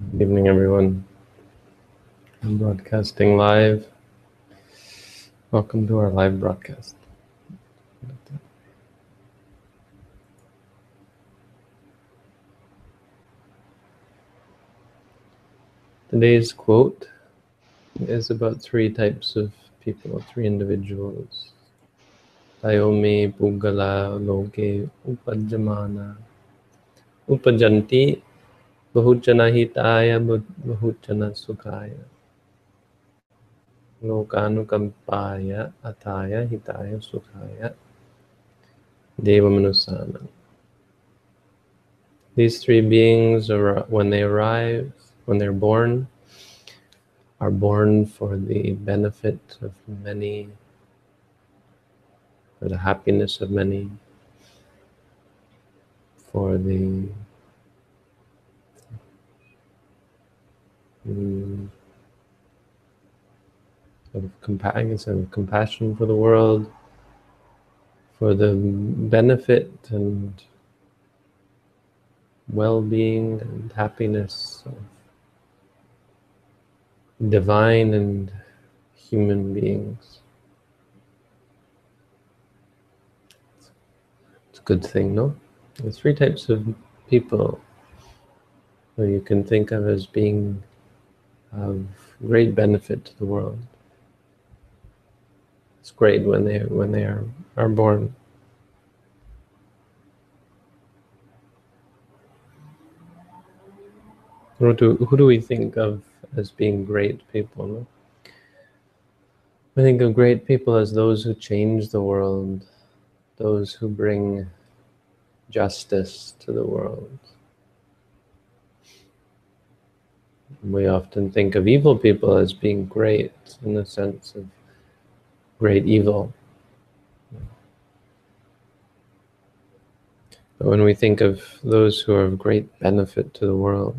Good evening, everyone. I'm broadcasting live. Welcome to our live broadcast. Today's quote is about three types of people, three individuals. Tayomi Pugala Loke Upajamana Upajanti Bahujana Hitaya Bahujana Sukhaya Lokanukampaya Ataya Hitaya Sukhaya Deva Manusana. These three beings, when they arrive, when they're born, are born for the benefit of many, for the happiness of many, for the mm, of compassion, sort of compassion for the world, for the benefit and well-being and happiness of divine and human beings. It's a good thing, no? There's three types of people who you can think of as being of great benefit to the world. It's great when they when they are, are born. Who do, who do we think of as being great people? I think of great people as those who change the world, those who bring justice to the world. We often think of evil people as being great in the sense of great evil. But when we think of those who are of great benefit to the world,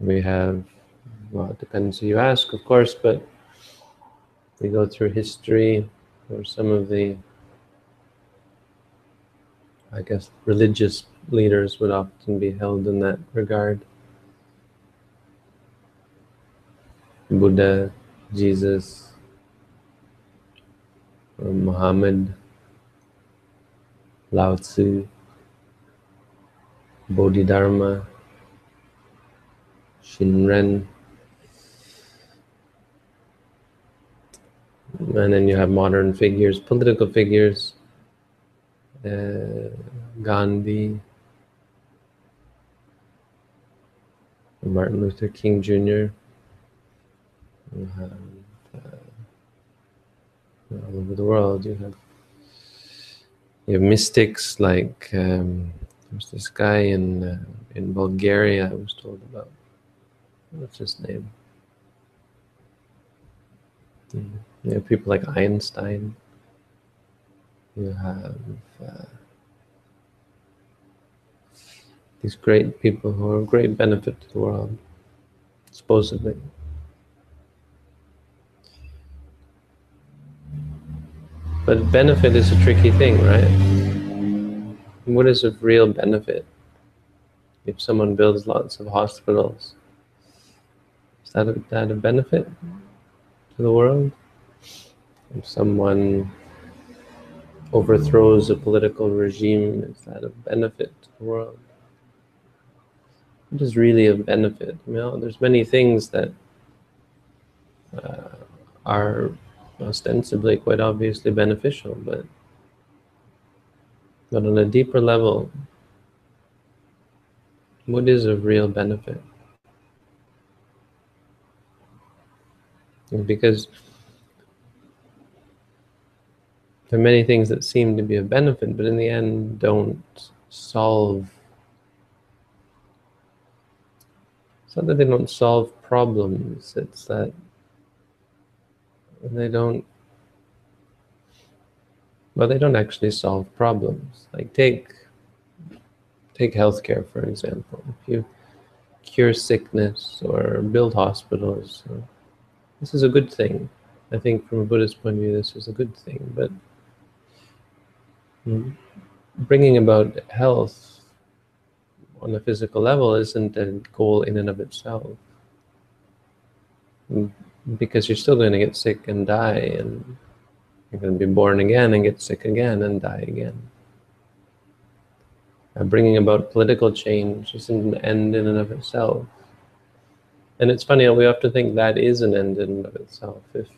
we have, well, it depends who you ask, of course, but we go through history or some of the, I guess, religious leaders would often be held in that regard. Buddha, Jesus, Muhammad, Lao Tzu, Bodhidharma, Shinran. And then you have modern figures, political figures, uh, Gandhi, Martin Luther King Jr. You have uh, all over the world. You have you have mystics like um, there's this guy in uh, in Bulgaria I was told about what's his name? You have people like Einstein. You have uh, these great people who are of great benefit to the world, supposedly. But benefit is a tricky thing, right? What is of real benefit? If someone builds lots of hospitals, that a, that a benefit to the world? If someone overthrows a political regime, is that a benefit to the world? What is really a benefit? You know, there's many things that uh, are ostensibly quite obviously beneficial, but but on a deeper level, what is of real benefit? because there are many things that seem to be of benefit, but in the end don't solve. It's not that they don't solve problems, it's that they don't, well, they don't actually solve problems. Like take, take healthcare, for example. If you cure sickness or build hospitals, or this is a good thing. I think from a Buddhist point of view, this is a good thing. But hmm, bringing about health on a physical level isn't a goal in and of itself. Mm, because you're still going to get sick and die, and you're going to be born again and get sick again and die again. Bringing about political change isn't an end in and of itself. And it's funny, we often think that is an end in and of itself. If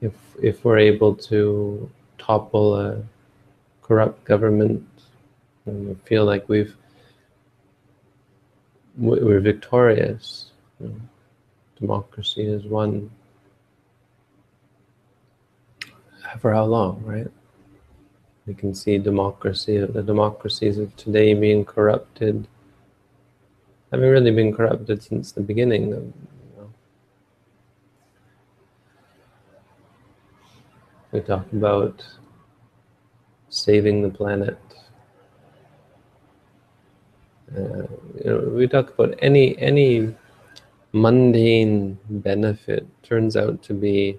if if we're able to topple a corrupt government and feel like we've we're victorious. You know, democracy is won. For how long, right? We can see democracy, the democracies of today being corrupted, having really been corrupted since the beginning of We talk about saving the planet. Uh, you know, we talk about any any mundane benefit turns out to be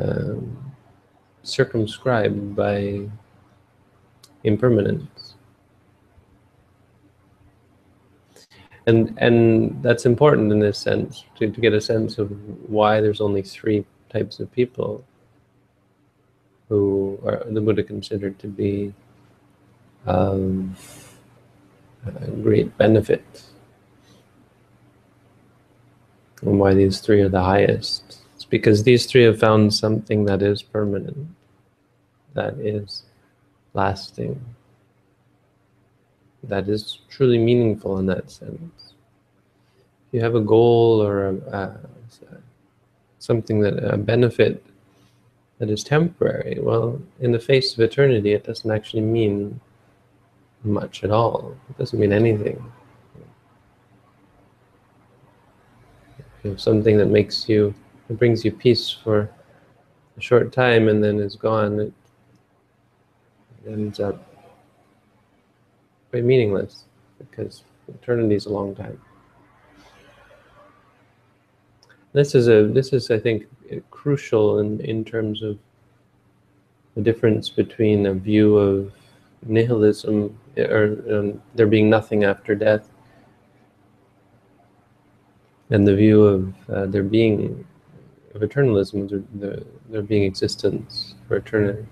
um, circumscribed by impermanence. And, and that's important in this sense, to, to get a sense of why there's only three types of people who are the Buddha considered to be great benefit, and why these three are the highest. It's because these three have found something that is permanent, that is lasting, that is truly meaningful in that sense. If you have a goal or a, a something that a benefit that is temporary. Well, in the face of eternity, it doesn't actually mean much at all. It doesn't mean anything. You have something that makes you, it brings you peace for a short time and then is gone, it ends up quite meaningless because eternity is a long time. This is a this is I think crucial in in terms of the difference between a view of nihilism or um, there being nothing after death. And the view of uh, there being of eternalism there, there, being existence for eternity.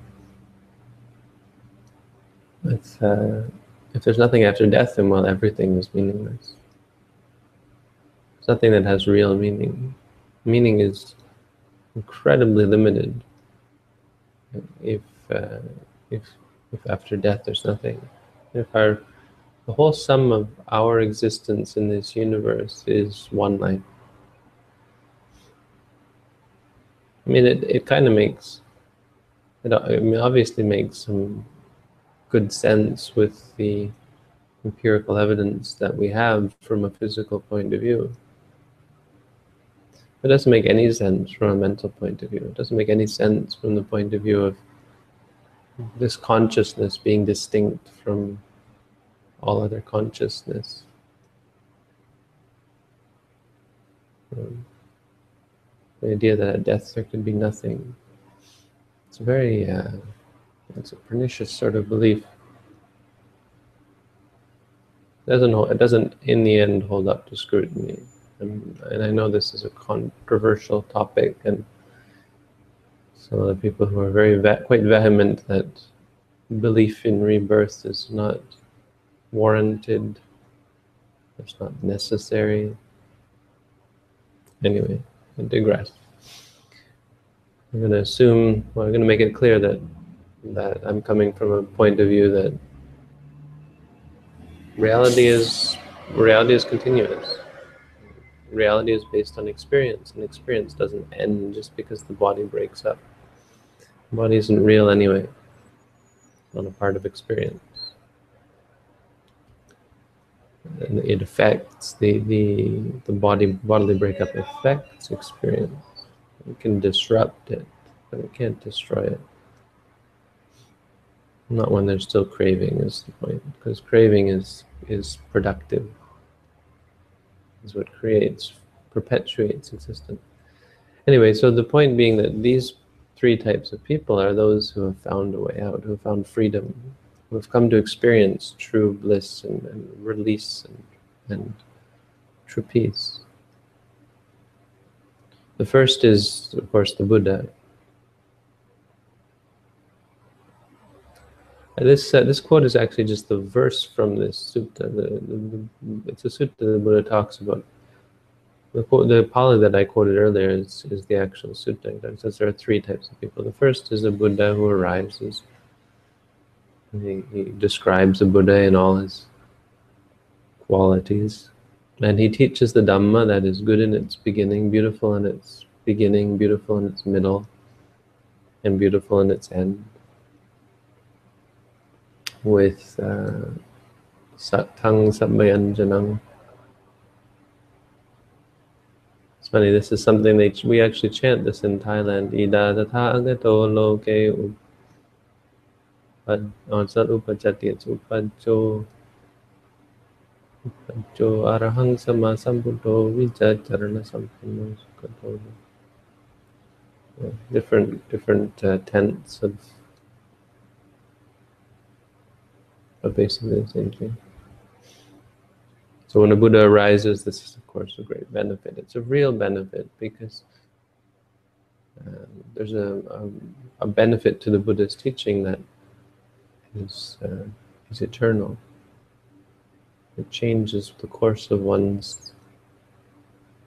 It's, uh, if there's nothing after death then well everything is meaningless. There's nothing that has real meaning. Meaning is incredibly limited. If uh, if if after death there's nothing if our the whole sum of our existence in this universe is one life I mean it, it kind of makes it I mean, obviously makes some good sense with the empirical evidence that we have from a physical point of view it doesn't make any sense from a mental point of view. It doesn't make any sense from the point of view of this consciousness being distinct from all other consciousness. Um, the idea that at death there can be nothing. It's a very, uh, it's a pernicious sort of belief. It doesn't, hold, it doesn't in the end hold up to scrutiny. And, and I know this is a controversial topic, and some of the people who are very ve quite vehement that belief in rebirth is not warranted, it's not necessary. Anyway, I digress. I'm going to assume, well, I'm going to make it clear that that I'm coming from a point of view that reality is reality is continuous reality is based on experience, and experience doesn't end just because the body breaks up. Body isn't real anyway, it's not a part of experience. And it affects the, the, the body bodily breakup affects experience. It can disrupt it, but it can't destroy it. Not when there's still craving is the point, because craving is is productive is what creates, perpetuates existence. Anyway, so the point being that these three types of people are those who have found a way out, who have found freedom, who have come to experience true bliss and, and release and, and true peace. The first is, of course, the Buddha. This uh, this quote is actually just the verse from this sutta. The, the, the, it's a sutta the Buddha talks about. The, the Pali that I quoted earlier is, is the actual sutta. It says there are three types of people. The first is a Buddha who arrives. As, he, he describes the Buddha in all his qualities. And he teaches the Dhamma that is good in its beginning, beautiful in its beginning, beautiful in its middle, and beautiful in its end. With uh, Sattang. It's funny, this is something they, we actually chant this in Thailand. Upajo Jo arahang sama sampanno. Different different uh, tenets of of basically the same thing. So when a Buddha arises, this course a great benefit. It's a real benefit because uh, there's a, a, a benefit to the Buddha's teaching that is uh, is eternal. It changes the course of one's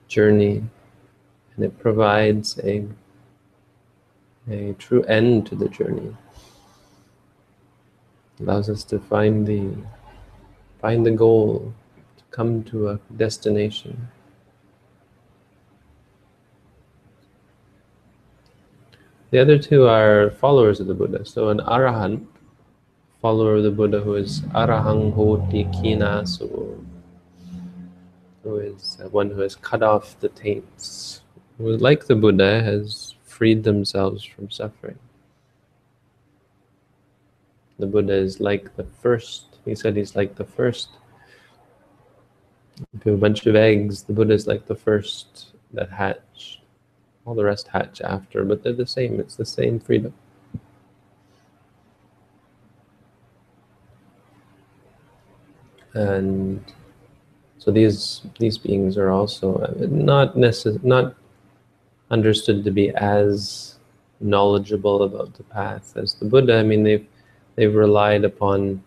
journey and it provides a, a true end to the journey. allows us to find the find the goal, come to a destination. The other two are followers of the Buddha. So an arahant follower of the Buddha who is Arahang Hoti Kinasu, who is uh, one who has cut off the taints, who, like the Buddha, has freed themselves from suffering. The Buddha is like the first, he said he's like the first. If you have a bunch of eggs, the Buddha is like the first that hatch. All the rest hatch after, but they're the same, it's the same freedom. and so these these beings are also uh, not necess- not understood to be as knowledgeable about the path as the Buddha. I mean, they've they've relied upon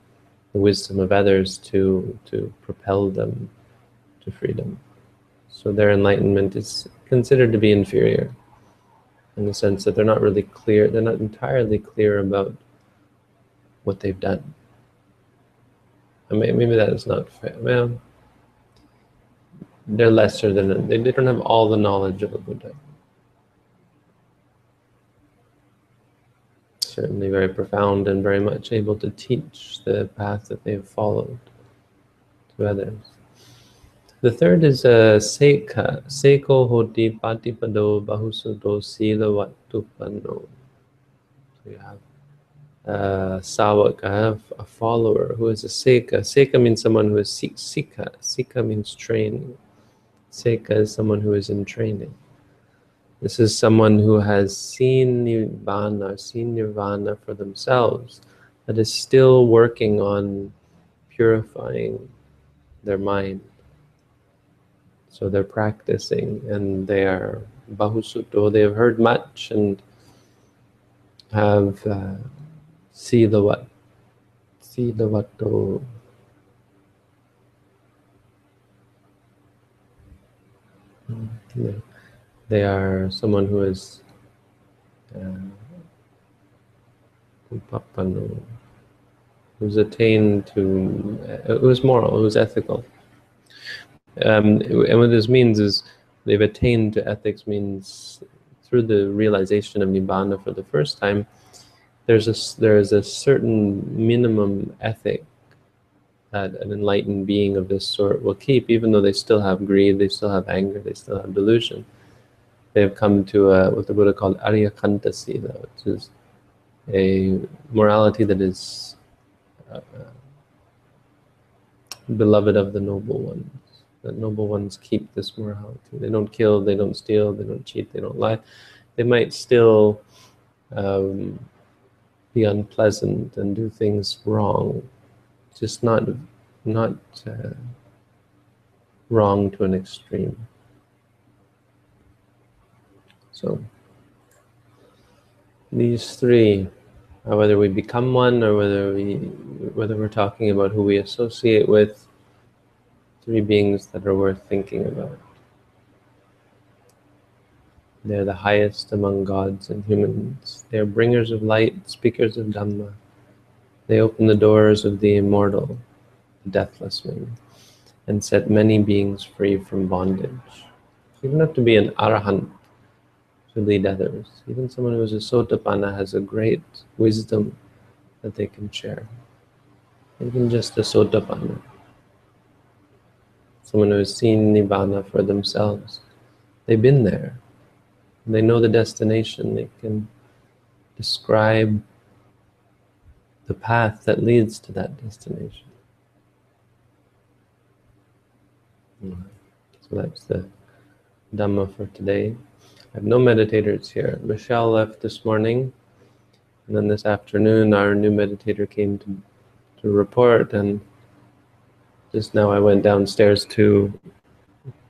the wisdom of others to to propel them to freedom. So their enlightenment is considered to be inferior in the sense that they're not really clear, they're not entirely clear about what they've done. I mean, maybe that is not fair. Well, they're lesser than they don't have all the knowledge of a Buddha. Certainly very profound and very much able to teach the path that they've followed to others. The third is a Seka, Seko Hoti Patipado Bahusuto Sila Vatupano. So you have uh, sawak, I have a follower who is a seka. Seka means someone who is sika. Sika means training. Seka is someone who is in training. This is someone who has seen nirvana, seen nirvana for themselves, but is still working on purifying their mind. So they're practicing and they are bahusuto, they have heard much and have uh, see the what see the what to they are someone who is uh, who's attained to uh, who's moral who's ethical um, and what this means is they've attained to ethics means through the realization of nibbana for the first time there's a there is a certain minimum ethic that an enlightened being of this sort will keep, even though they still have greed, they still have anger, they still have delusion. They have come to a, what the Buddha called Aryakanta Sila, which is a morality that is uh, beloved of the noble ones. The noble ones keep this morality. They don't kill, they don't steal, they don't cheat, they don't lie. They might still um, be unpleasant and do things wrong, just not not uh, wrong to an extreme. So these three, uh, whether we become one or whether we whether we're talking about who we associate with, three beings that are worth thinking about. They're the highest among gods and humans. They are bringers of light, speakers of Dhamma. They open the doors of the immortal, the deathless one, and set many beings free from bondage. You don't have to be an arahant to lead others. Even someone who is a sotapanna has a great wisdom that they can share. Even just a sotapanna. Someone who has seen nibbana for themselves. They've been there. They know the destination. They can describe the path that leads to that destination. So that's the Dhamma for today. I have no meditators here. Michelle left this morning, and then this afternoon our new meditator came to, to report, and just now I went downstairs to,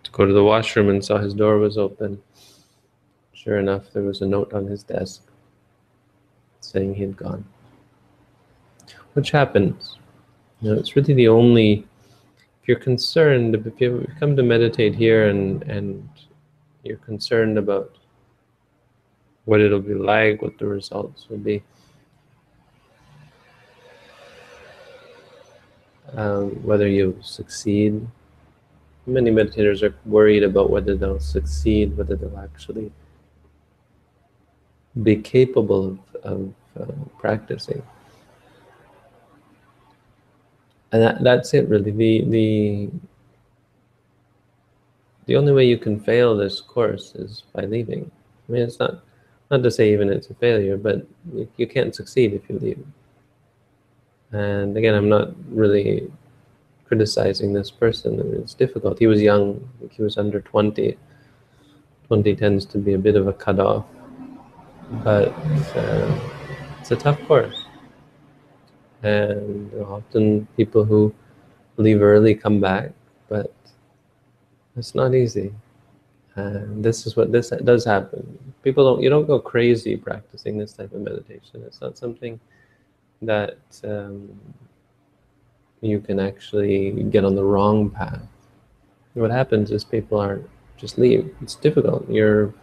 to go to the washroom and saw his door was open. Sure enough, there was a note on his desk saying he had gone. Which happens. You know, it's really the only, if you're concerned, if you come to meditate here and, and you're concerned about what it'll be like, what the results will be, um, whether you succeed. Many meditators are worried about whether they'll succeed, whether they'll actually be capable of, of uh, practicing. And that, that's it really. The, the, the only way you can fail this course is by leaving. I mean, it's not, not to say even it's a failure, but you, you can't succeed if you leave. And again, I'm not really criticizing this person. It's difficult. He was young. he was under 20. 20 tends to be a bit of a cutoff but uh, it's a tough course. And often people who leave early come back, but it's not easy. And this is what this does happen. People don't, you don't go crazy practicing this type of meditation. It's not something that um, you can actually get on the wrong path. What happens is people aren't just leave. It's difficult. You're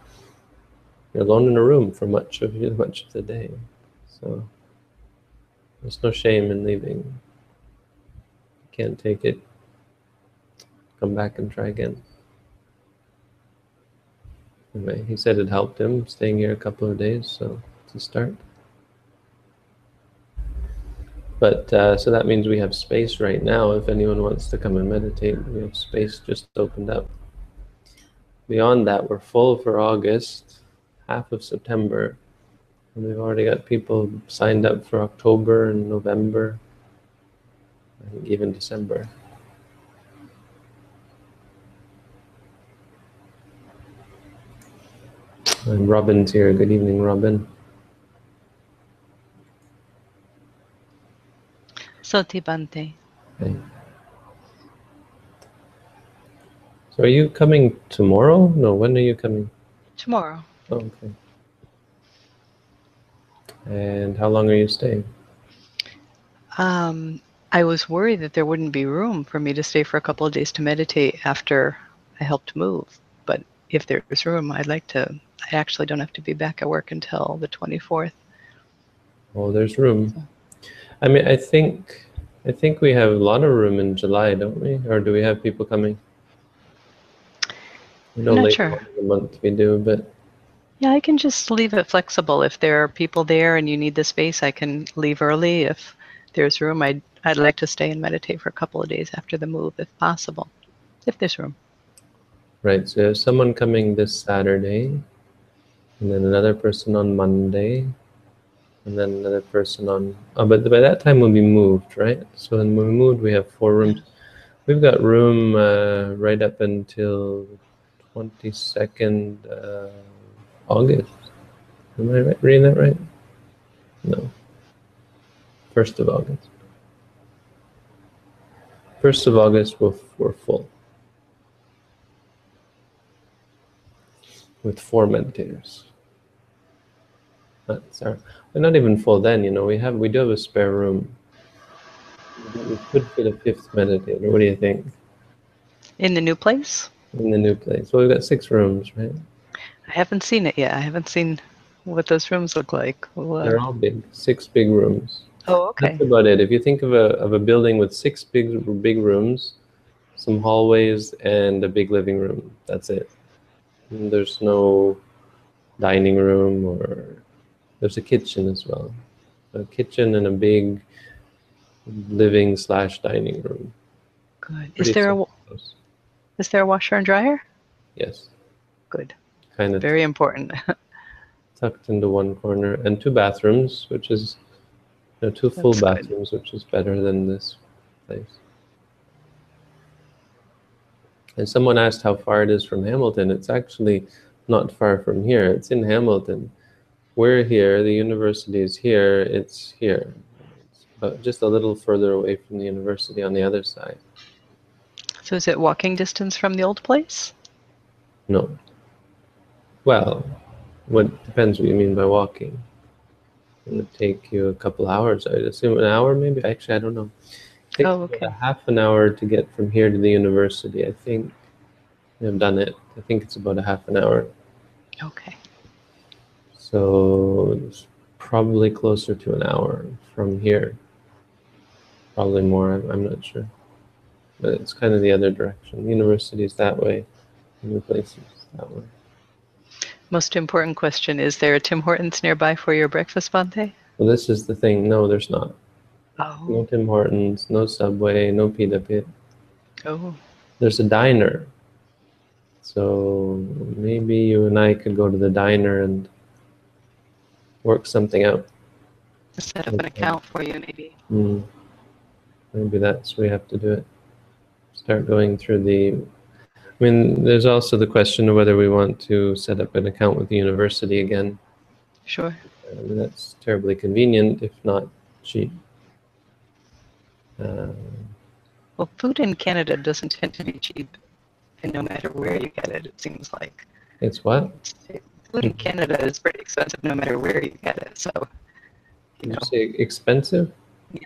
you're alone in a room for much of much of the day. So there's no shame in leaving. You can't take it. Come back and try again. Anyway, he said it helped him staying here a couple of days, so to start. But uh, so that means we have space right now. If anyone wants to come and meditate, we have space just opened up. Beyond that, we're full for August half of September. And we've already got people signed up for October and November, I think even December. And Robin's here. Good evening, Robin. Bhante. Hey. So are you coming tomorrow? No, when are you coming? Tomorrow. Oh, okay. And how long are you staying? Um, I was worried that there wouldn't be room for me to stay for a couple of days to meditate after I helped move. But if there's room, I'd like to. I actually don't have to be back at work until the 24th. Oh, there's room. I mean, I think I think we have a lot of room in July, don't we? Or do we have people coming? No, Not sure. The month we do, but yeah, I can just leave it flexible. If there are people there and you need the space, I can leave early. If there's room, I'd, I'd like to stay and meditate for a couple of days after the move, if possible, if there's room. Right. So someone coming this Saturday, and then another person on Monday, and then another person on. Oh, but by that time we'll be moved, right? So when we moved, we have four rooms. We've got room uh, right up until 22nd. Uh, August. Am I right, reading that right? No. First of August. First of August, we're, we're full with four meditators. That's our, not even for then. You know, we have we do have a spare room. We could fit a fifth meditator. What do you think? In the new place? In the new place. Well, we've got six rooms, right? I haven't seen it yet. I haven't seen what those rooms look like. What? Uh, They're all big. Six big rooms. Oh, okay. That's about it. If you think of a of a building with six big big rooms, some hallways, and a big living room, that's it. And there's no dining room or there's a kitchen as well. A kitchen and a big living slash dining room. Good. Pretty Is there a is there a washer and dryer? Yes, Good. kind of Very important. tucked into one corner, and two bathrooms, which is you know, two full That's good. bathrooms, which is better than this place. And someone asked how far it is from Hamilton. It's actually not far from here. It's in Hamilton. We're here. The university is here. It's here, but just a little further away from the university on the other side. so is it walking distance from the old place? No. Well, what depends what you mean by walking. It would take you a couple hours. I'd assume an hour, maybe. Actually, I don't know. It takes Oh, okay. a half an hour to get from here to the university. I think I've done it. I think it's about a half an hour. Okay. So it's probably closer to an hour from here. Probably more. I'm, I'm not sure. But it's kind of the other direction. The university is that way, and the place is that way. Most important question: Is there a Tim Hortons nearby for your breakfast, Bhante? Well, this is the thing. No, there's not. Oh. No Tim Hortons, no Subway, no Pita Pit. Oh. There's a diner. So maybe you and I could go to the diner and work something out. Set up an account for you, maybe. Hmm. Maybe that's we have to do it. Start going through the. I mean, there's also the question of whether we want to set up an account with the university again. Sure. I mean, that's terribly convenient, if not cheap. Um, Well, food in Canada doesn't tend to be cheap, and no matter where you get it, it seems like it's what? food in Canada is pretty expensive, no matter where you get it. So, you know, you say expensive? Yeah.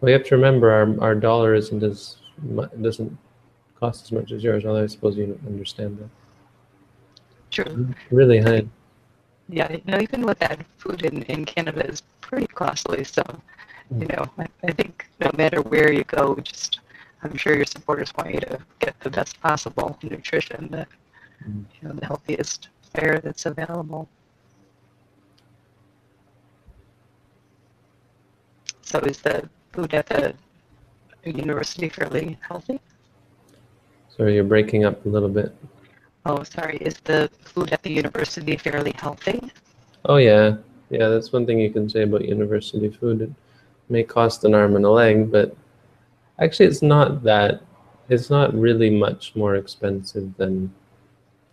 Well, you have to remember our, our dollar isn't as doesn't cost as much as yours. Although I suppose you understand that. true. Really high. Yeah, you know, even with that, food in, in Canada is pretty costly. So, you know, I, I think no matter where you go, just I'm sure your supporters want you to get the best possible nutrition, Mm. You know, the healthiest fare that's available. So, is the food at the university fairly healthy? Sorry, you're breaking up a little bit. Oh, sorry. Is the food at the university fairly healthy? Oh yeah, yeah. That's one thing you can say about university food. It may cost an arm and a leg, but actually, it's not that. It's not really much more expensive than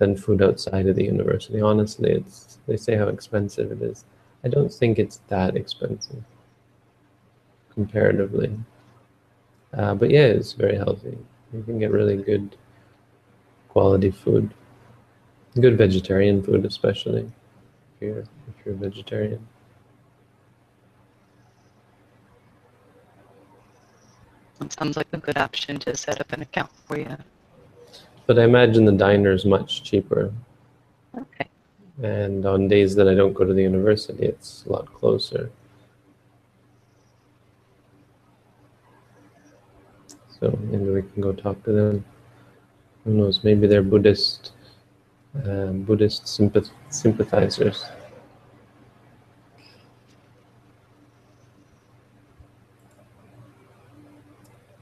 than food outside of the university. Honestly, it's they say how expensive it is. I don't think it's that expensive comparatively. Uh, but yeah, it's very healthy. You can get really good quality food, good vegetarian food, especially if you're if you're a vegetarian. It sounds like a good option to set up an account for you. But I imagine the diner is much cheaper. Okay. And on days that I don't go to the university, it's a lot closer. So maybe we can go talk to them. Who knows? Maybe they're Buddhist, uh, Buddhist sympath- sympathizers.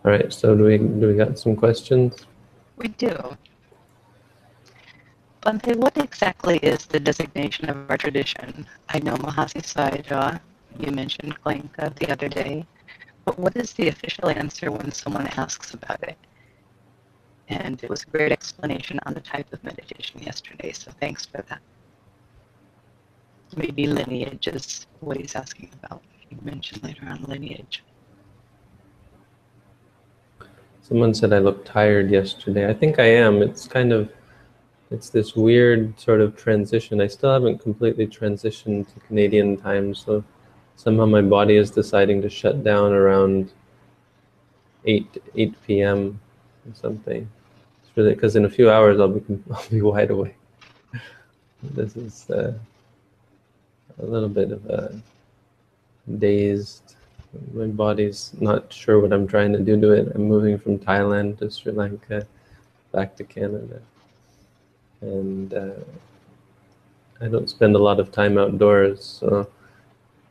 All right. So do we do we got some questions? We do. Bhante, what exactly is the designation of our tradition? I know Mahasi Sayadaw, you mentioned Goenka the other day, but what is the official answer when someone asks about it? And it was a great explanation on the type of meditation yesterday, so thanks for that. Maybe lineage is what he's asking about. You mentioned later on lineage. Someone said I looked tired yesterday. I think I am. It's kind of, it's this weird sort of transition. I still haven't completely transitioned to Canadian time, so somehow my body is deciding to shut down around 8 8 p.m. or something. It's really because in a few hours I'll be I'll be wide awake. this is uh, a little bit of a dazed. My body's not sure what I'm trying to do to it. I'm moving from Thailand to Sri Lanka, back to Canada, and uh, I don't spend a lot of time outdoors, so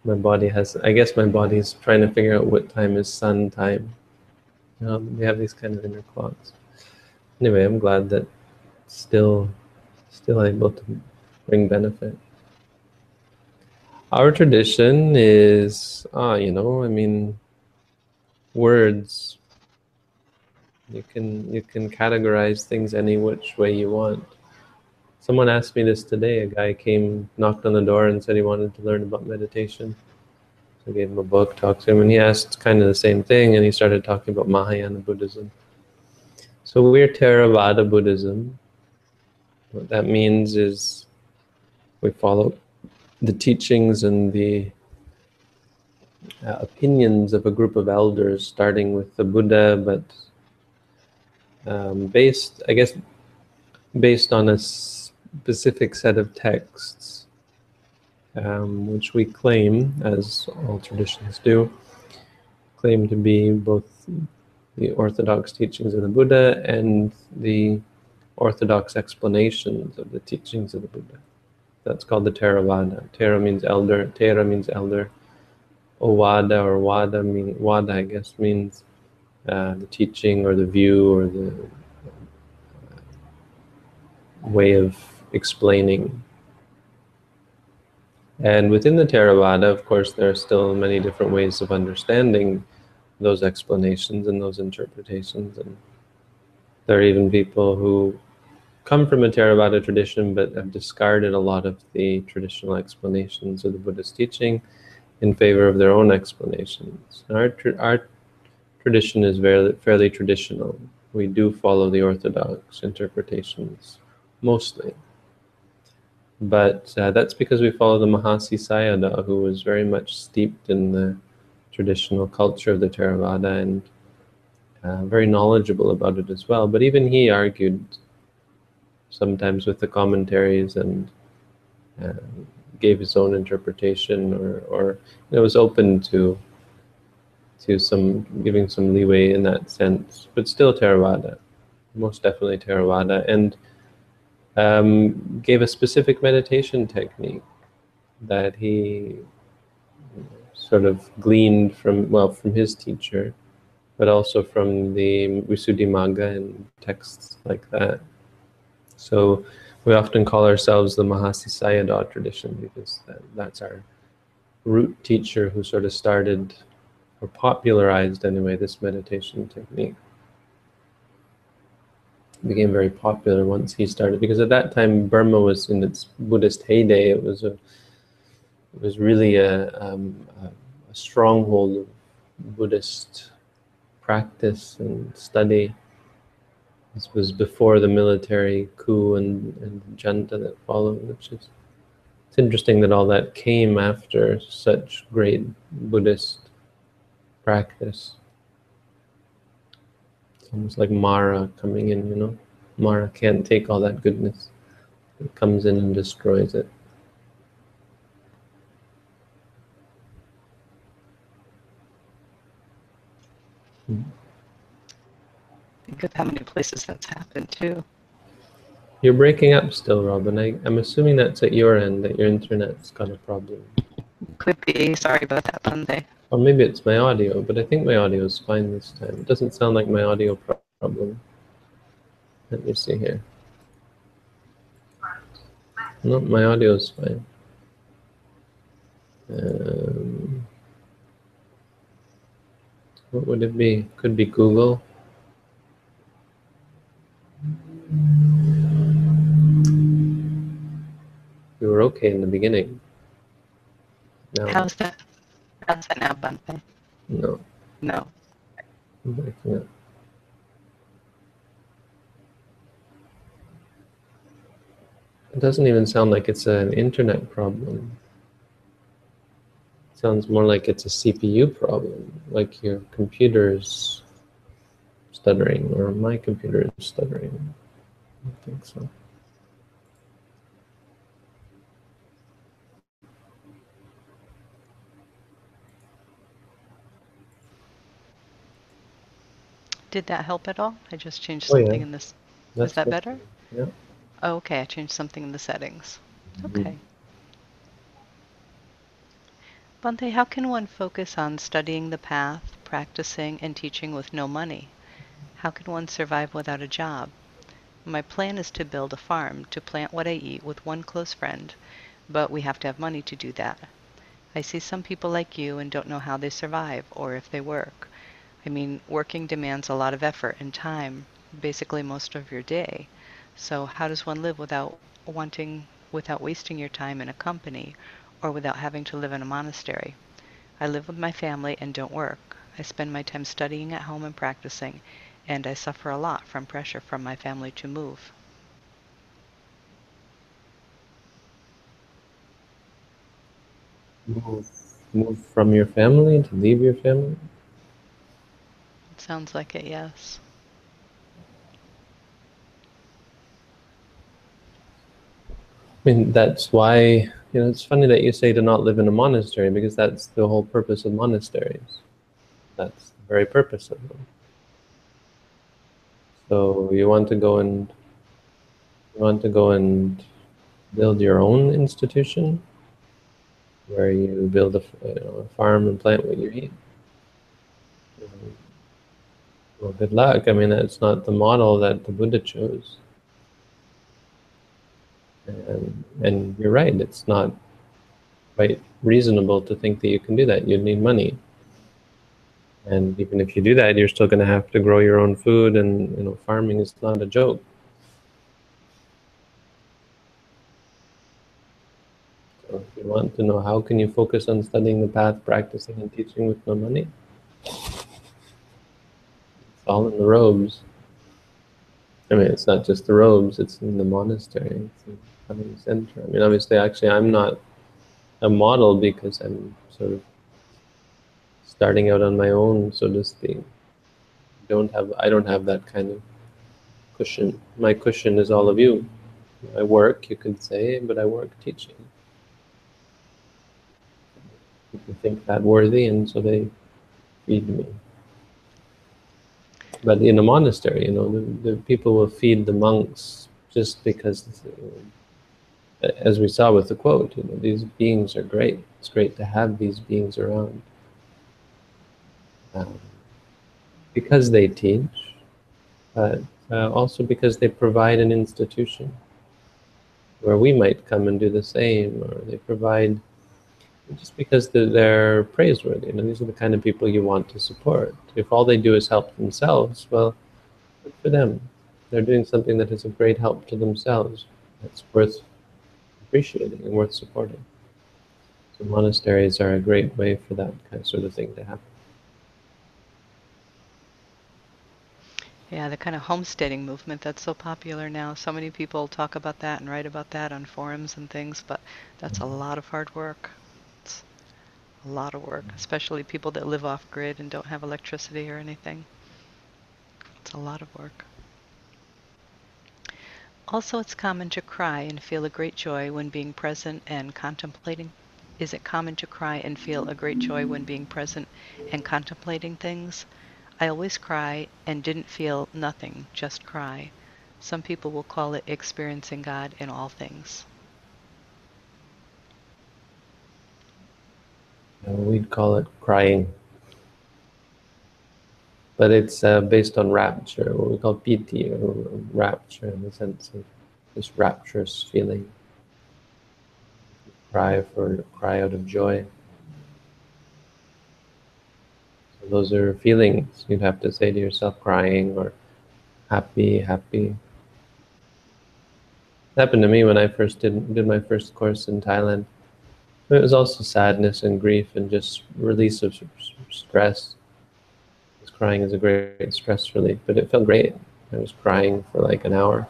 my body has. I guess my body's trying to figure out what time is sun time. You know, we have these kind of inner clocks. Anyway, I'm glad that still, still able to bring benefit. Our tradition is, ah, you know, I mean, words. You can you can categorize things any which way you want. Someone asked me this today. A guy came, knocked on the door, and said he wanted to learn about meditation. So I gave him a book, talked to him, and he asked kind of the same thing, and he started talking about Mahayana Buddhism. So we're Theravada Buddhism. What that means is we follow the teachings and the uh, opinions of a group of elders, starting with the Buddha, but um, based, I guess, based on a specific set of texts, um, which we claim, as all traditions do, claim to be both the orthodox teachings of the Buddha and the orthodox explanations of the teachings of the Buddha. That's called the Theravada. Thera means elder. Thera means elder. Ovada or Wada mean Wada, I guess, means uh, the teaching or the view or the uh, way of explaining. And within the Theravada, of course, there are still many different ways of understanding those explanations and those interpretations. And there are even people who come from a Theravada tradition but have discarded a lot of the traditional explanations of the Buddhist teaching in favor of their own explanations. Our, our tradition is very, fairly traditional. We do follow the orthodox interpretations mostly. But uh, that's because we follow the Mahasi Sayadaw, who was very much steeped in the traditional culture of the Theravada and uh, very knowledgeable about it as well. But even he argued sometimes with the commentaries and uh, gave his own interpretation or, or you know, was open to to some giving some leeway in that sense, but still Theravada, most definitely Theravada, and um, gave a specific meditation technique that he sort of gleaned from well from his teacher, but also from the Visuddhimagga and texts like that. So we often call ourselves the Mahasi Sayadaw tradition because that, that's our root teacher who sort of started or popularized anyway this meditation technique. It became very popular once he started because at that time Burma was in its Buddhist heyday. It was a it was really a, um, a, a stronghold of Buddhist practice and study. This was before the military coup and, and junta that followed, which is it's interesting that all that came after such great Buddhist practice. It's almost like Mara coming in, you know. Mara can't take all that goodness. It comes in and destroys it. Hmm. Think of how many places that's happened too. You're breaking up still, Robin. I, I'm assuming that's at your end, that your internet's got a problem. Could be. Sorry about that, Monday. Or maybe it's my audio, but I think my audio is fine this time. It doesn't sound like my audio pro problem. Let me see here. No, my audio is fine. Um, what would it be? Could be Google. You were okay in the beginning. No. How's that? How's that now, Bhante? No. No. I'm breaking up. It doesn't even sound like it's an internet problem. It sounds more like it's a CPU problem, like your computer's stuttering or my computer is stuttering. I think so. Did that help at all? I just changed Oh, yeah. something in this. That's Is that better? Yeah. Oh, okay. I changed something in the settings. Mhm. Okay. Bhante, how can one focus on studying the path, practicing, and teaching with no money? How can one survive without a job? My plan is to build a farm to plant what I eat with one close friend, but we have to have money to do that. I see some people like you and don't know how they survive or if they work. I mean, working demands a lot of effort and time, basically most of your day. So how does one live without wanting without wasting your time in a company or without having to live in a monastery? I live with my family and don't work. I spend my time studying at home and practicing, and I suffer a lot from pressure from my family to move. Move, move from your family to leave your family. Sounds like it, yes. I mean, that's why, you know, it's funny that you say to not live in a monastery because that's the whole purpose of monasteries. That's the very purpose of them. So you want to go and you want to go and build your own institution where you build a, you know, a farm and plant what you eat. Well, good luck. I mean, that's not the model that the Buddha chose. And, and you're right, it's not quite reasonable to think that you can do that. You'd need money. And even if you do that, you're still going to have to grow your own food, and you know, farming is not a joke. So if you want to know how can you focus on studying the path, practicing, and teaching with no money, all in the robes. I mean, it's not just the robes; it's in the monastery. It's in Having center. I mean, obviously, actually, I'm not a model because I'm sort of starting out on my own, so to speak. Don't have I don't have that kind of cushion. My cushion is all of you. I work, you could say, but I work teaching. People think that worthy, and so they feed me. But in a monastery, you know, the, the people will feed the monks just because, uh, as we saw with the quote, you know, these beings are great. It's great to have these beings around. Um, because they teach, but uh, also because they provide an institution where we might come and do the same, or they provide just because they're, praiseworthy. You know, these are the kind of people you want to support. If all they do is help themselves, well, good for them. They're doing something that is of great help to themselves. That's worth appreciating and worth supporting. So monasteries are a great way for that kind of sort of thing to happen. Yeah, the kind of homesteading movement that's so popular now. So many people talk about that and write about that on forums and things, but that's a lot of hard work. A lot of work, especially people that live off grid and don't have electricity or anything. It's a lot of work. Also, it's common to cry and feel a great joy when being present and contemplating. Is it common to cry and feel a great joy when being present and contemplating things? I always cry and didn't feel nothing, just cry. Some people will call it experiencing God in all things. Uh, we'd call it crying. But it's uh, based on rapture, what we call piti, or rapture, in the sense of this rapturous feeling. Cry for cry out of joy. So those are feelings you'd have to say to yourself, crying or happy, happy. It happened to me when I first did did my first course in Thailand. It was also sadness and grief and just release of stress. Because crying is a great stress relief, but it felt great. I was crying for like an hour.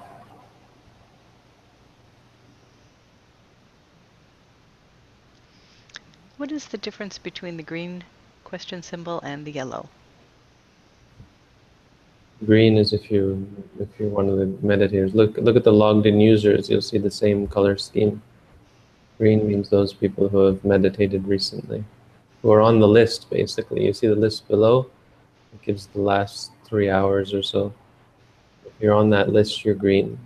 What is the difference between the green question symbol and the yellow? Green is if you if you're one of the meditators. Look look at the logged in users. You'll see the same color scheme. Green means those people who have meditated recently, who are on the list. Basically, you see the list below. It gives the last three hours or so. If you're on that list, you're green.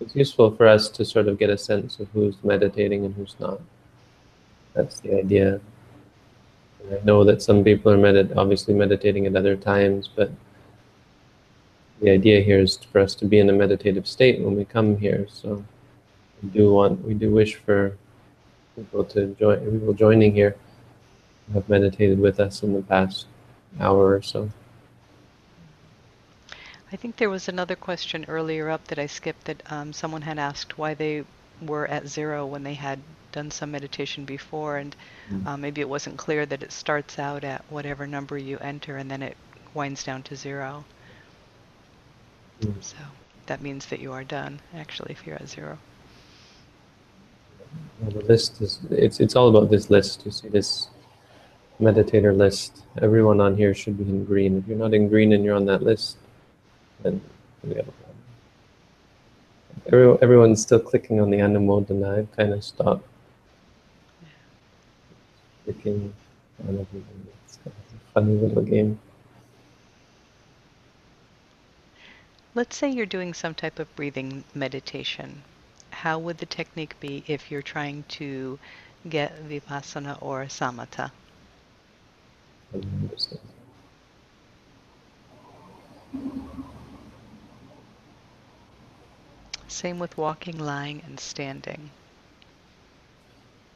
It's useful for us to sort of get a sense of who's meditating and who's not. That's the idea. And I know that some people are medit- obviously meditating at other times, but the idea here is for us to be in a meditative state when we come here. So we do want, we do wish for people to join, people joining here have meditated with us in the past hour or so. I think there was another question earlier up that I skipped that um, someone had asked why they were at zero when they had done some meditation before, and Mm. uh, maybe it wasn't clear that it starts out at whatever number you enter and then it winds down to zero. Mm. So that means that you are done, actually, if you're at zero. The list is, it's, it's all about this list. You see this meditator list. Everyone on here should be in green. If you're not in green and you're on that list, then we have a problem. Everyone, everyone's still clicking on the Anumodana. I've kind of stopped clicking on everything. It's kind of a funny little game. Let's say you're doing some type of breathing meditation. How would the technique be if you're trying to get vipassana or samatha? Same with walking, lying, and standing.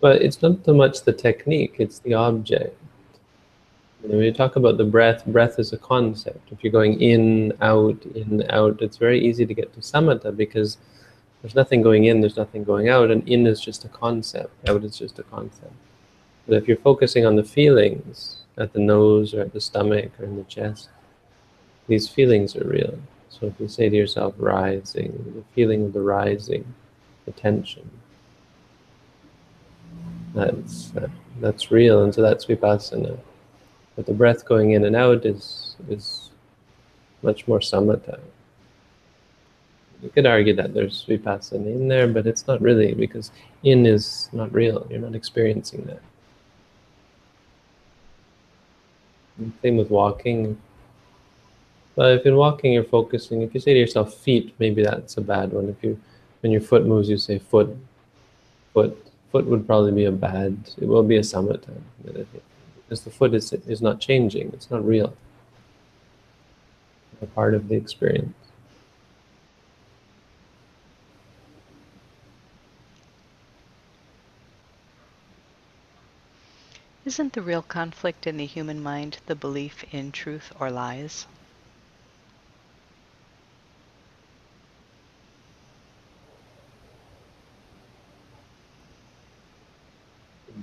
But it's not so much the technique, it's the object. You know, when you talk about the breath, breath is a concept. If you're going in, out, in, out, it's very easy to get to samatha because there's nothing going in, there's nothing going out, and in is just a concept, out is just a concept. But if you're focusing on the feelings at the nose or at the stomach or in the chest, these feelings are real. So if you say to yourself, rising, the feeling of the rising, the tension, that's that's real, and so that's vipassana. But the breath going in and out is is much more samatha. You could argue that there's vipassana in there, but it's not really because in is not real. You're not experiencing that. Same with walking. But if in walking you're focusing, if you say to yourself feet, maybe that's a bad one. If you when your foot moves, you say foot, foot. Foot would probably be a bad. It will be a samatha because the foot is is not changing. It's not real. A part of the experience. Isn't the real conflict in the human mind the belief in truth or lies?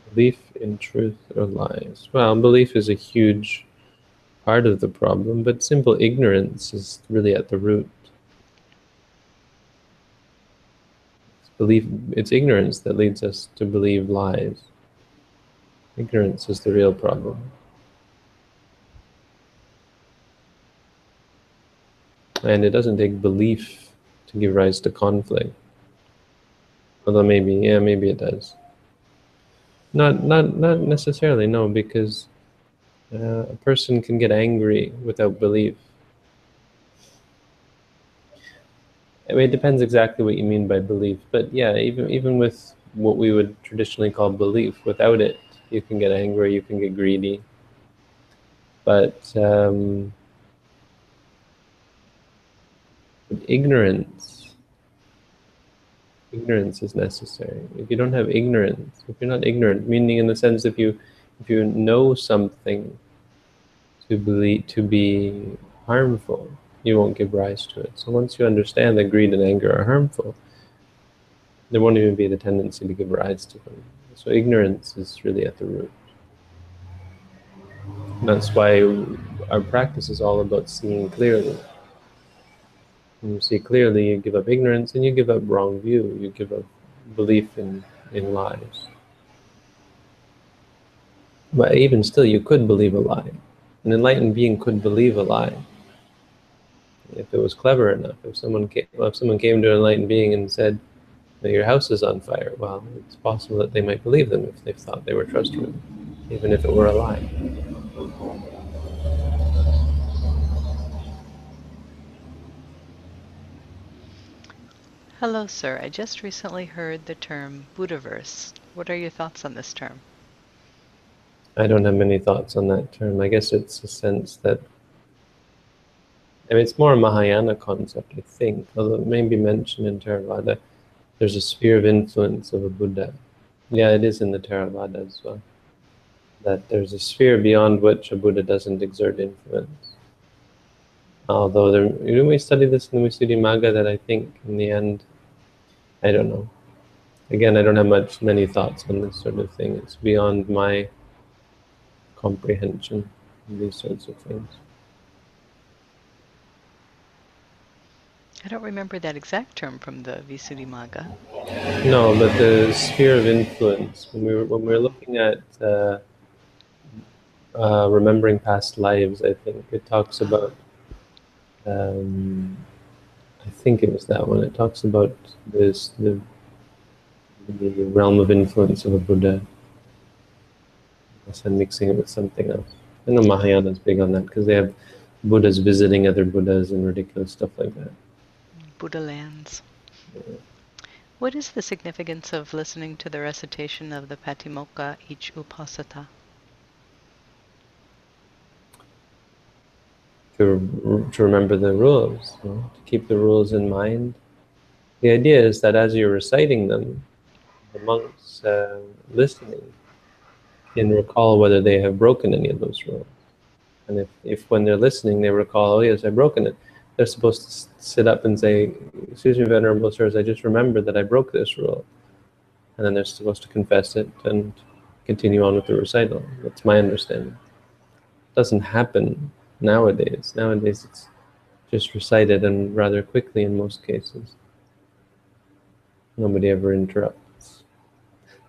Belief in truth or lies. Well, belief is a huge part of the problem, but simple ignorance is really at the root. It's belief, it's ignorance that leads us to believe lies. Ignorance is the real problem. And it doesn't take belief to give rise to conflict. Although maybe, yeah, maybe it does. Not, not, not necessarily. No, because uh, a person can get angry without belief. I mean, it depends exactly what you mean by belief, but yeah, even even with what we would traditionally call belief, without it, you can get angry, you can get greedy. But um, ignorance ignorance is necessary. If you don't have ignorance, if you're not ignorant, meaning in the sense if you if you know something to believe to be harmful, you won't give rise to it. So once you understand that greed and anger are harmful, there won't even be the tendency to give rise to them. So ignorance is really at the root. That's why our practice is all about seeing clearly. When you see clearly, you give up ignorance and you give up wrong view. You give up belief in, in lies. But even still, you could believe a lie. An enlightened being could believe a lie. If it was clever enough, if someone came, if someone came to an enlightened being and said, "Your house is on fire," well, it's possible that they might believe them if they thought they were trustworthy, even if it were a lie. Hello, sir. I just recently heard the term Buddhaverse. What are your thoughts on this term? I don't have many thoughts on that term. I guess it's a sense that I mean, it's more a Mahayana concept, I think, although it may be mentioned in Theravada. There's a sphere of influence of a Buddha. Yeah, it is in the Theravada as well. That there's a sphere beyond which a Buddha doesn't exert influence although there, we study this in the Visuddhimagga that I think in the end I don't know. Again, I don't have much many thoughts on this sort of thing. It's beyond my comprehension these sorts of things. I don't remember that exact term from the Visuddhimagga. No, but the sphere of influence. When we were when we were looking at uh, uh, remembering past lives, I think it talks about um, I think it was that one. It talks about this the the realm of influence of a Buddha. I'm mixing it with something else. I know Mahayana is big on that because they have Buddhas visiting other Buddhas and ridiculous stuff like that. Buddha lands. What is the significance of listening to the recitation of the Patimokkha each Uposatha? to, to remember the rules, you know, to keep the rules in mind. The idea is that as you're reciting them, the monks uh, listening can recall whether they have broken any of those rules. And if, if when they're listening, they recall, oh yes, I've broken it, they're supposed to sit up and say, excuse me, Venerable Sirs, I just remembered that I broke this rule. And then they're supposed to confess it and continue on with the recital. That's my understanding. It doesn't happen nowadays. Nowadays, it's just recited and rather quickly in most cases. Nobody ever interrupts.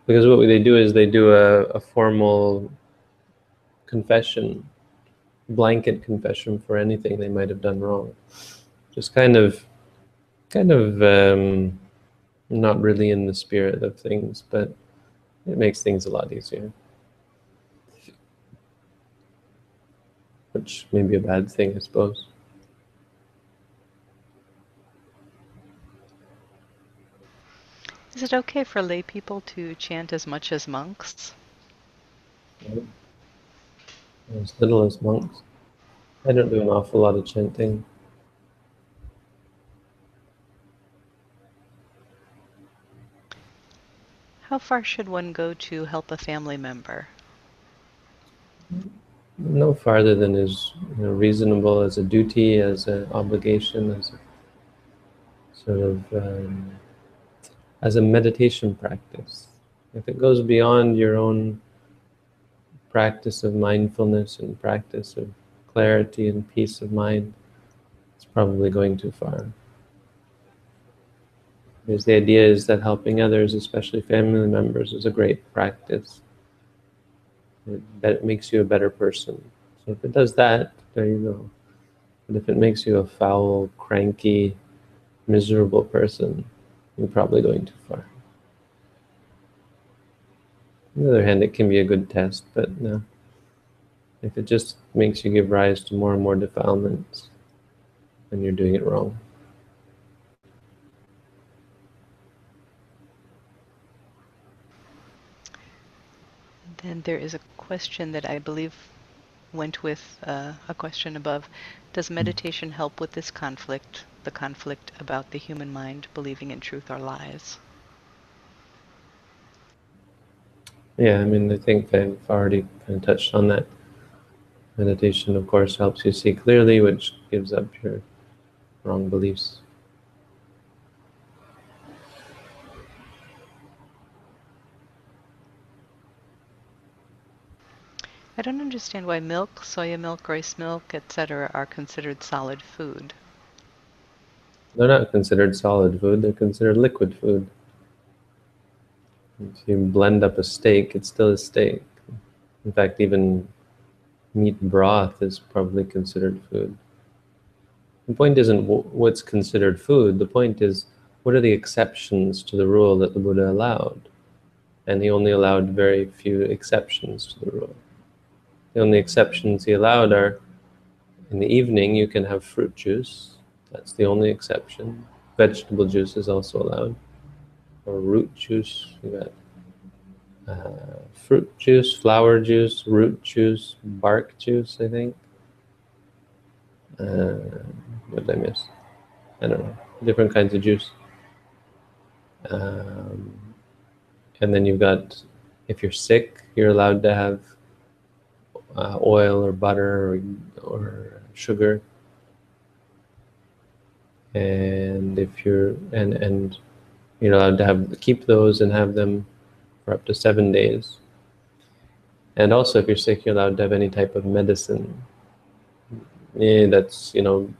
Because what they do is they do a, a formal confession, blanket confession for anything they might have done wrong. Just kind of, kind of um, not really in the spirit of things, but it makes things a lot easier. which may be a bad thing, I suppose. Is it okay for lay people to chant as much as monks? As little as monks. I don't do an awful lot of chanting. How far should one go to help a family member? no farther than is you know, reasonable as a duty, as an obligation, as a sort of um, as a meditation practice. If it goes beyond your own practice of mindfulness and practice of clarity and peace of mind, it's probably going too far. Because the idea is that helping others, especially family members, is a great practice that makes you a better person. So if it does that, there you go. But if it makes you a foul, cranky, miserable person, you're probably going too far. On the other hand, it can be a good test, but no. If it just makes you give rise to more and more defilements, then you're doing it wrong. Then there is a question that I believe went with uh, a question above. Does meditation help with this conflict, the conflict about the human mind believing in truth or lies? Yeah, I mean, I think I've already kind of touched on that. Meditation, of course, helps you see clearly, which gives up your wrong beliefs. I don't understand why milk, soya milk, rice milk, etc. are considered solid food. They're not considered solid food, they're considered liquid food. If you blend up a steak, it's still a steak. In fact, even meat broth is probably considered food. The point isn't what's considered food, the point is what are the exceptions to the rule that the Buddha allowed? And he only allowed very few exceptions to the rule. The only exceptions he allowed are in the evening you can have fruit juice. That's the only exception. Vegetable juice is also allowed. Or root juice. You got uh, fruit juice, flower juice, root juice, bark juice, I think. Uh, what did I miss? I don't know. Different kinds of juice. Um, and then you've got, if you're sick, you're allowed to have uh, oil or butter or, or sugar. And if you're and and you're allowed to have keep those and have them for up to seven days. And also, if you're sick, you're allowed to have any type of medicine. Yeah, that's you know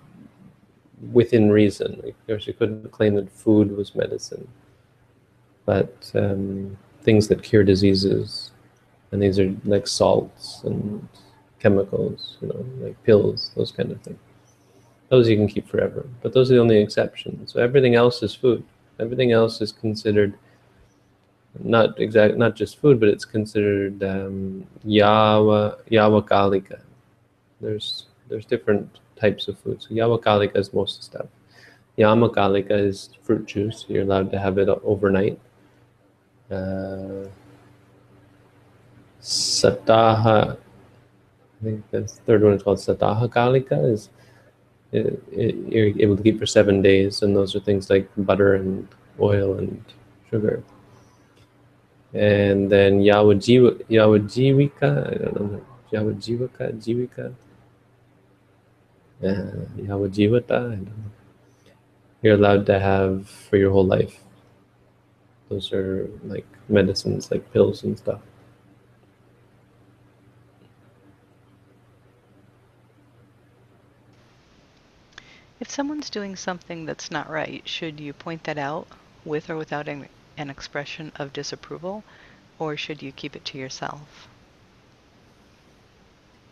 within reason. Of course, you couldn't claim that food was medicine, but um, things that cure diseases and these are like salts and chemicals, you know, like pills, those kind of things. Those you can keep forever, but those are the only exceptions. So everything else is food. Everything else is considered not exact, not just food, but it's considered um, yawa yawakalika. There's there's different types of food. So yawakalika is most stuff. Yamakalika is fruit juice. You're allowed to have it overnight. Uh, Sataha, I think the third one is called Sataha Kalika, is you're able to keep for seven days, and those are things like butter and oil and sugar. And then Yawajiva, Yawajivika, I don't know, Yawajivika, Jivika, uh, Yawajivata, I don't know. You're allowed to have for your whole life. Those are like medicines, like pills and stuff. If someone's doing something that's not right, should you point that out with or without an, an expression of disapproval, or should you keep it to yourself?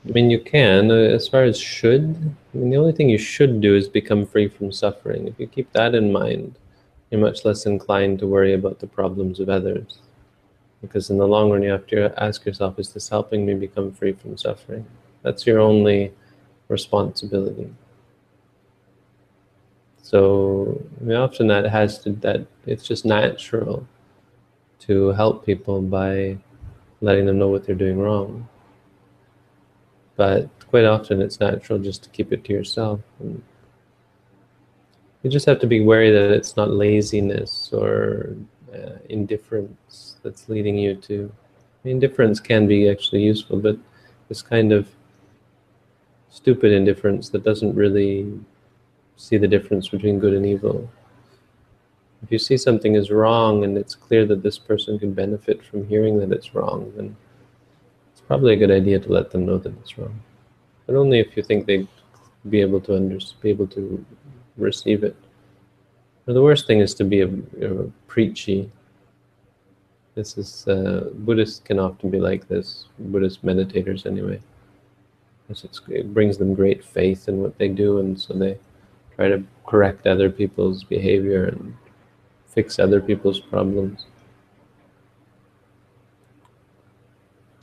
I mean, you can. Uh, as far as should, I mean, the only thing you should do is become free from suffering. If you keep that in mind, you're much less inclined to worry about the problems of others. Because in the long run, you have to ask yourself, is this helping me become free from suffering? That's your only responsibility. So I mean, often that has to that it's just natural to help people by letting them know what they're doing wrong. But quite often it's natural just to keep it to yourself. And you just have to be wary that it's not laziness or uh, indifference that's leading you to. Indifference can be actually useful, but this kind of stupid indifference that doesn't really see the difference between good and evil. If you see something is wrong and it's clear that this person can benefit from hearing that it's wrong, then it's probably a good idea to let them know that it's wrong. But only if you think they'd be able to under, be able to receive it. Now, the worst thing is to be a, a preachy. This is uh, Buddhists can often be like this. Buddhist meditators, anyway. it brings them great faith in what they do, and so they try to correct other people's behavior and fix other people's problems.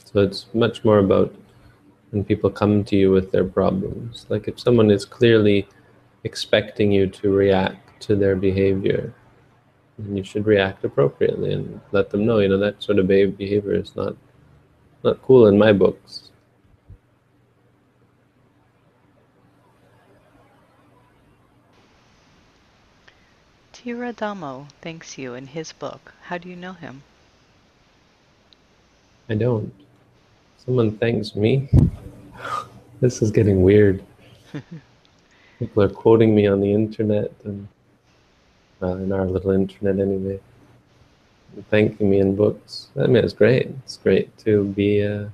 So it's much more about when people come to you with their problems. Like if someone is clearly expecting you to react to their behavior, then you should react appropriately and let them know, you know, that sort of behavior is not not cool in my books. Damo thanks you in his book. How do you know him? I don't. Someone thanks me? this is getting weird. People are quoting me on the internet and well, in our little internet anyway. Thanking me in books. I mean, it's great. It's great to be uh,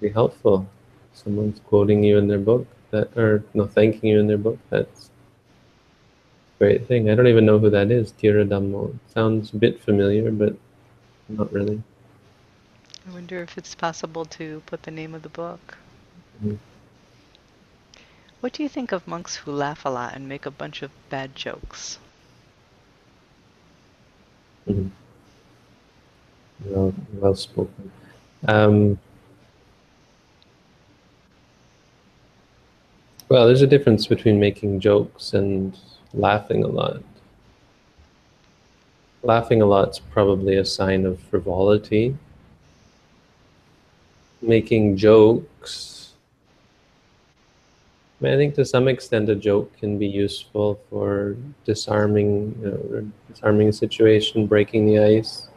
be helpful. Someone's quoting you in their book that, or no, thanking you in their book. That's great thing. I don't even know who that is. Thiradhammo. Sounds a bit familiar, but not really. I wonder if it's possible to put the name of the book. Mhm. What do you think of monks who laugh a lot and make a bunch of bad jokes? Mhm. Well, well spoken. Um, well, there's a difference between making jokes and laughing a lot. Laughing a lot is probably a sign of frivolity. Making jokes, I, mean, I think to some extent a joke can be useful for disarming, you know, disarming a situation, breaking the ice.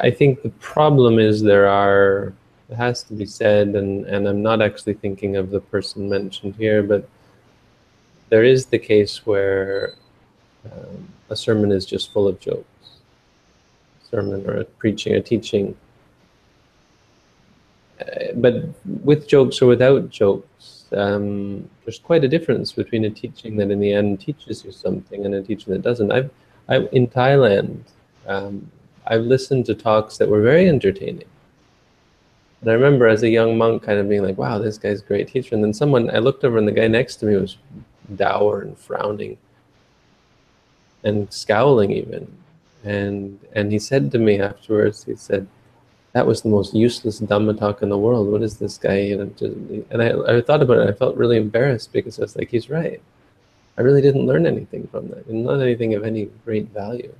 I think the problem is there are, it has to be said, and, and I'm not actually thinking of the person mentioned here, but there is the case where um, a sermon is just full of jokes. A sermon or a preaching, a teaching. Uh, but with jokes or without jokes, um, there's quite a difference between a teaching that in the end teaches you something and a teaching that doesn't. I've, I, in Thailand, um, I've listened to talks that were very entertaining. And I remember as a young monk kind of being like, wow, this guy's a great teacher. And then someone, I looked over and the guy next to me was dour and frowning and scowling even. And, and he said to me afterwards, he said, that was the most useless Dhamma talk in the world. What is this guy? And I, I thought about it. I felt really embarrassed because I was like, he's right. I really didn't learn anything from that, and not anything of any great value.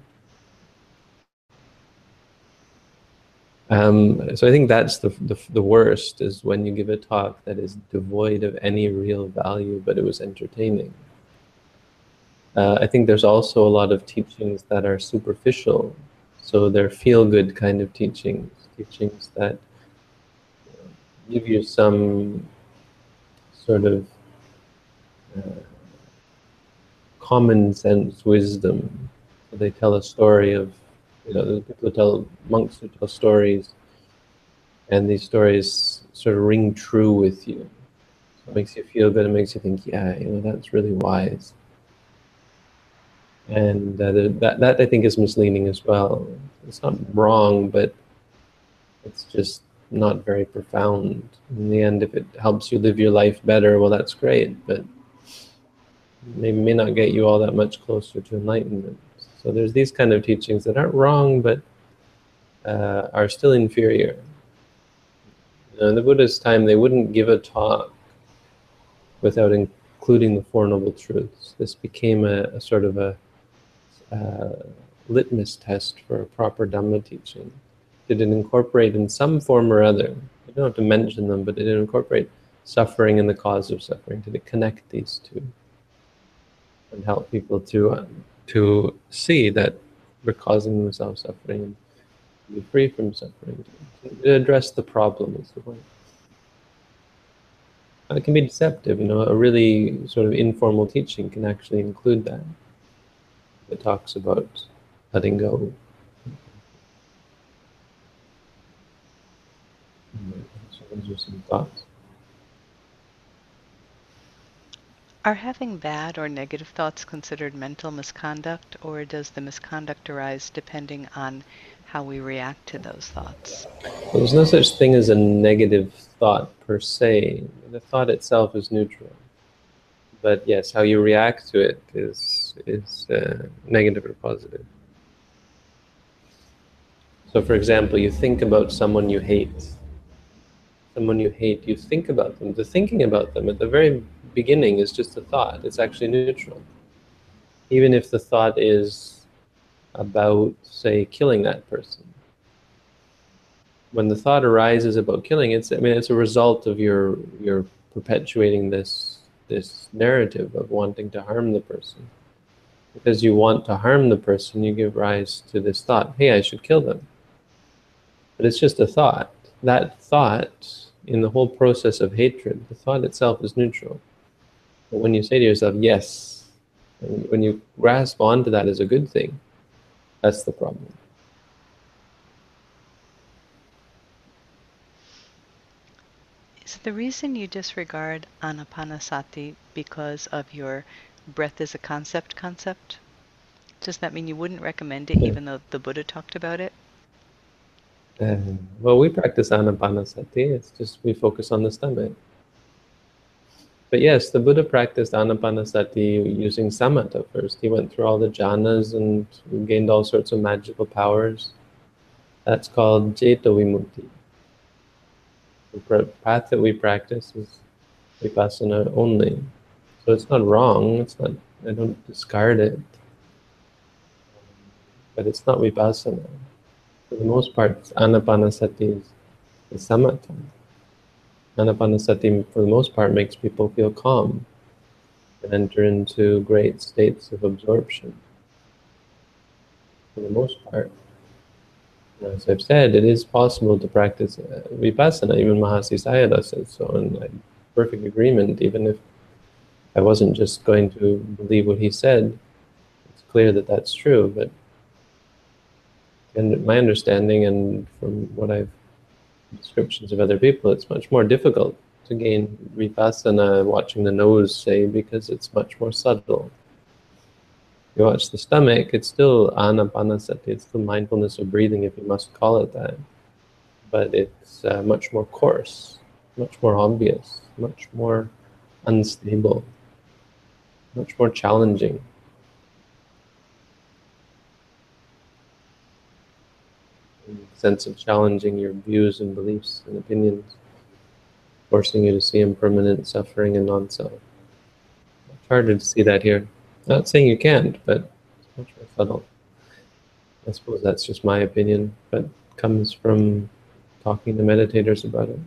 Um, so I think that's the, the, the worst is when you give a talk that is devoid of any real value, but it was entertaining. Uh, I think there's also a lot of teachings that are superficial, so they're feel-good kind of teachings, teachings that give you some sort of uh, common sense wisdom. They tell a story of you know, people who tell monks who tell stories, and these stories sort of ring true with you. So it makes you feel good. It makes you think, yeah, you know, that's really wise. And uh, that that I think is misleading as well. It's not wrong, but it's just not very profound. In the end, if it helps you live your life better, well, that's great. But maybe may not get you all that much closer to enlightenment. So there's these kind of teachings that aren't wrong, but uh, are still inferior. In the Buddha's time, they wouldn't give a talk without including the Four Noble Truths. This became a, a sort of a uh, litmus test for a proper Dhamma teaching. Did it incorporate in some form or other? You don't have to mention them, but did it incorporate suffering and the cause of suffering? Did it connect these two and help people to um, to see that we're causing themselves suffering and be free from suffering. To address the problem is the point. It can be deceptive, you know, a really sort of informal teaching can actually include that. It talks about letting go. Mm-hmm. So those are some thoughts. Are having bad or negative thoughts considered mental misconduct, or does the misconduct arise depending on how we react to those thoughts? Well, there's no such thing as a negative thought per se. The thought itself is neutral. But yes, how you react to it is, is uh, negative or positive. So, for example, you think about someone you hate. Someone you hate, you think about them. The thinking about them at the very beginning is just a thought. It's actually neutral. Even if the thought is about, say, killing that person. When the thought arises about killing, it's I mean it's a result of your your perpetuating this this narrative of wanting to harm the person. Because you want to harm the person, you give rise to this thought, hey, I should kill them. But it's just a thought. That thought in the whole process of hatred, the thought itself is neutral. But when you say to yourself, yes, when you grasp onto that as a good thing, that's the problem. Is the reason you disregard anapanasati because of your breath as a concept concept? Does that mean you wouldn't recommend it even though the Buddha talked about it? Um, well, we practice anapanasati. It's just we focus on the stomach. But yes, the Buddha practiced anapanasati using samatha first. He went through all the jhanas and gained all sorts of magical powers. That's called Ceto Vimutti. The path that we practice is vipassana only. So it's not wrong. It's not. I don't discard it. But it's not vipassana. For the most part, anapanasati is, is samatha. Anapanasati, for the most part, makes people feel calm and enter into great states of absorption. For the most part. As I've said, it is possible to practice uh, vipassana. Even Mahasi Sayadaw says so, and I'm perfect agreement. Even if I wasn't just going to believe what he said, it's clear that that's true. But and my understanding, and from what I've descriptions of other people, it's much more difficult to gain vipassana watching the nose, say, because it's much more subtle. You watch the stomach, it's still anapanasati, it's still mindfulness of breathing, if you must call it that. But it's uh, much more coarse, much more obvious, much more unstable, much more challenging. Sense of challenging your views and beliefs and opinions, forcing you to see impermanent suffering and non-self. It's harder to see that here. Not saying you can't, but it's much more subtle. I suppose that's just my opinion, but comes from talking to meditators about it.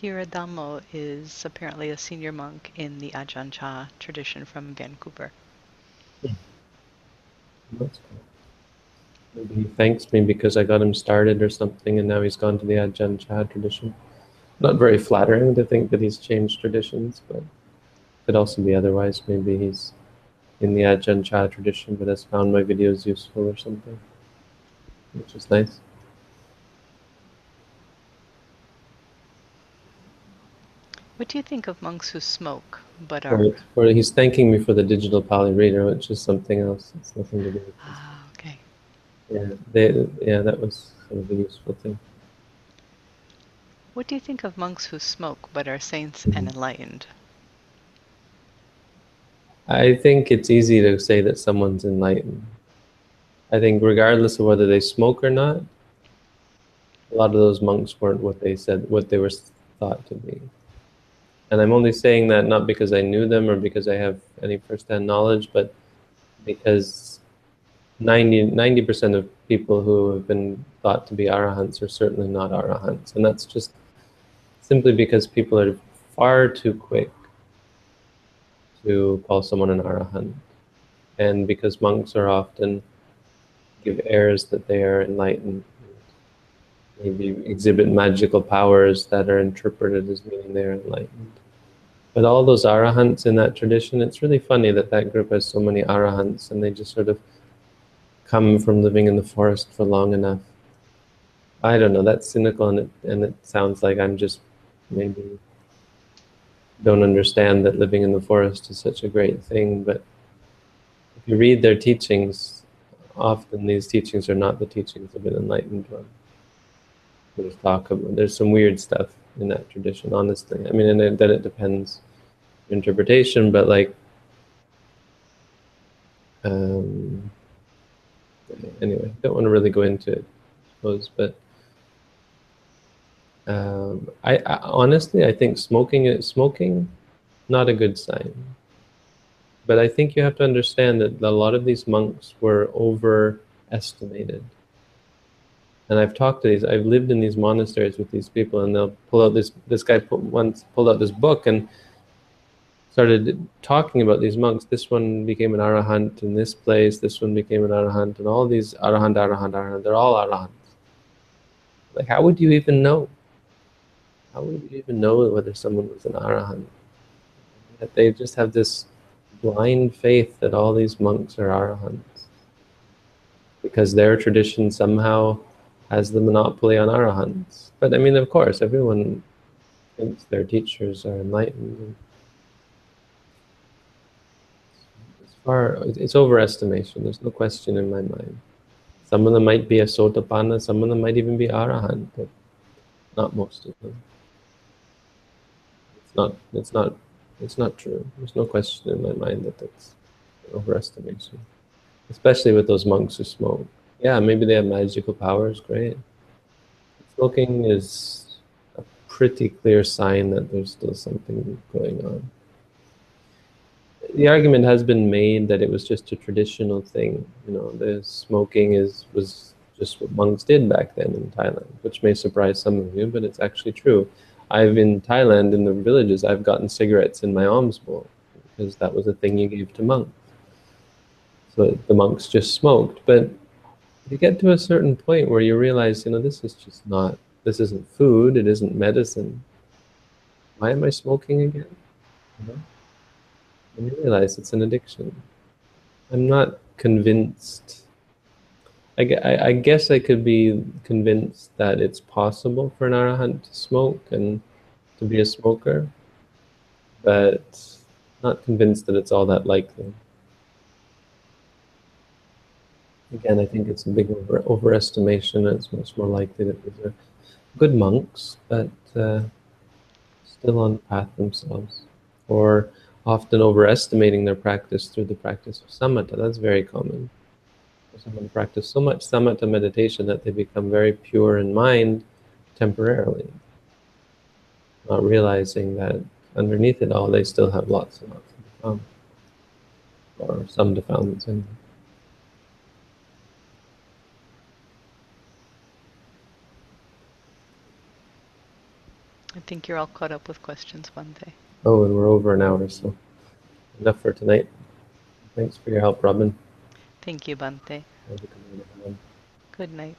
Thiradhammo is apparently a senior monk in the Ajahn Chah tradition from Vancouver. Yeah. That's cool. Maybe he thanks me because I got him started or something, and now he's gone to the Ajahn Chah tradition. Not very flattering to think that he's changed traditions, but could also be otherwise. Maybe he's in the Ajahn Chah tradition, but has found my videos useful or something, which is nice. What do you think of monks who smoke but are? Right. Or he's thanking me for the digital Pali reader, which is something else. It's nothing to do with. Ah, okay. Yeah, they, yeah, that was sort of a useful thing. What do you think of monks who smoke but are saints and enlightened? I think it's easy to say that someone's enlightened. I think regardless of whether they smoke or not, a lot of those monks weren't what they said, what they were thought to be. And I'm only saying that not because I knew them or because I have any firsthand knowledge, but because 90 percent of people who have been thought to be arahants are certainly not arahants, and that's just simply because people are far too quick to call someone an arahant, and because monks are often give airs that they are enlightened, maybe exhibit magical powers that are interpreted as meaning they are enlightened. But all those arahants in that tradition, it's really funny that that group has so many arahants and they just sort of come from living in the forest for long enough. I don't know, that's cynical and it, and it sounds like I'm just maybe don't understand that living in the forest is such a great thing. But if you read their teachings, often these teachings are not the teachings of an enlightened one. There's talk about, there's some weird stuff in that tradition, honestly. I mean, and then it depends interpretation, but like, um, anyway, don't want to really go into it, I suppose, but um, I, I, honestly, I think smoking is smoking, not a good sign. But I think you have to understand that a lot of these monks were overestimated and I've talked to these, I've lived in these monasteries with these people, and they'll pull out this. This guy put, once pulled out this book and started talking about these monks. This one became an arahant in this place. This one became an arahant, and all these arahant, arahant, arahant. They're all arahants. Like, how would you even know? How would you even know whether someone was an arahant? That they just have this blind faith that all these monks are arahants. because their tradition somehow has the monopoly on arahants. But I mean, of course, everyone thinks their teachers are enlightened. As far, it's overestimation. There's no question in my mind. Some of them might be a sotapanna, some of them might even be arahant, but not most of them. It's not. It's not. It's not true. There's no question in my mind that that's overestimation, especially with those monks who smoke. Yeah, maybe they have magical powers. Great. Smoking is a pretty clear sign that there's still something going on. The argument has been made that it was just a traditional thing. You know, the smoking is was just what monks did back then in Thailand, which may surprise some of you, but it's actually true. I've in Thailand in the villages, I've gotten cigarettes in my alms bowl because that was a thing you gave to monks. So the monks just smoked, but you get to a certain point where you realize, you know, this is just not, this isn't food, it isn't medicine. Why am I smoking again? You know? And you realize it's an addiction. I'm not convinced I, I, guess I could be convinced that it's possible for an arahant to smoke and to be a smoker, but not convinced that it's all that likely. Again, I think it's a big over, overestimation. It's much more likely that these are good monks, but uh, still on the path themselves, or often overestimating their practice through the practice of samatha. That's very common someone practice so much samatha meditation that they become very pure in mind temporarily, not realizing that underneath it all they still have lots and lots of or some defilements in. Think you're all caught up with questions Bhante. Oh, and we're over an hour, so enough for tonight. Thanks for your help, Robin. Thank you, Bhante. Good night.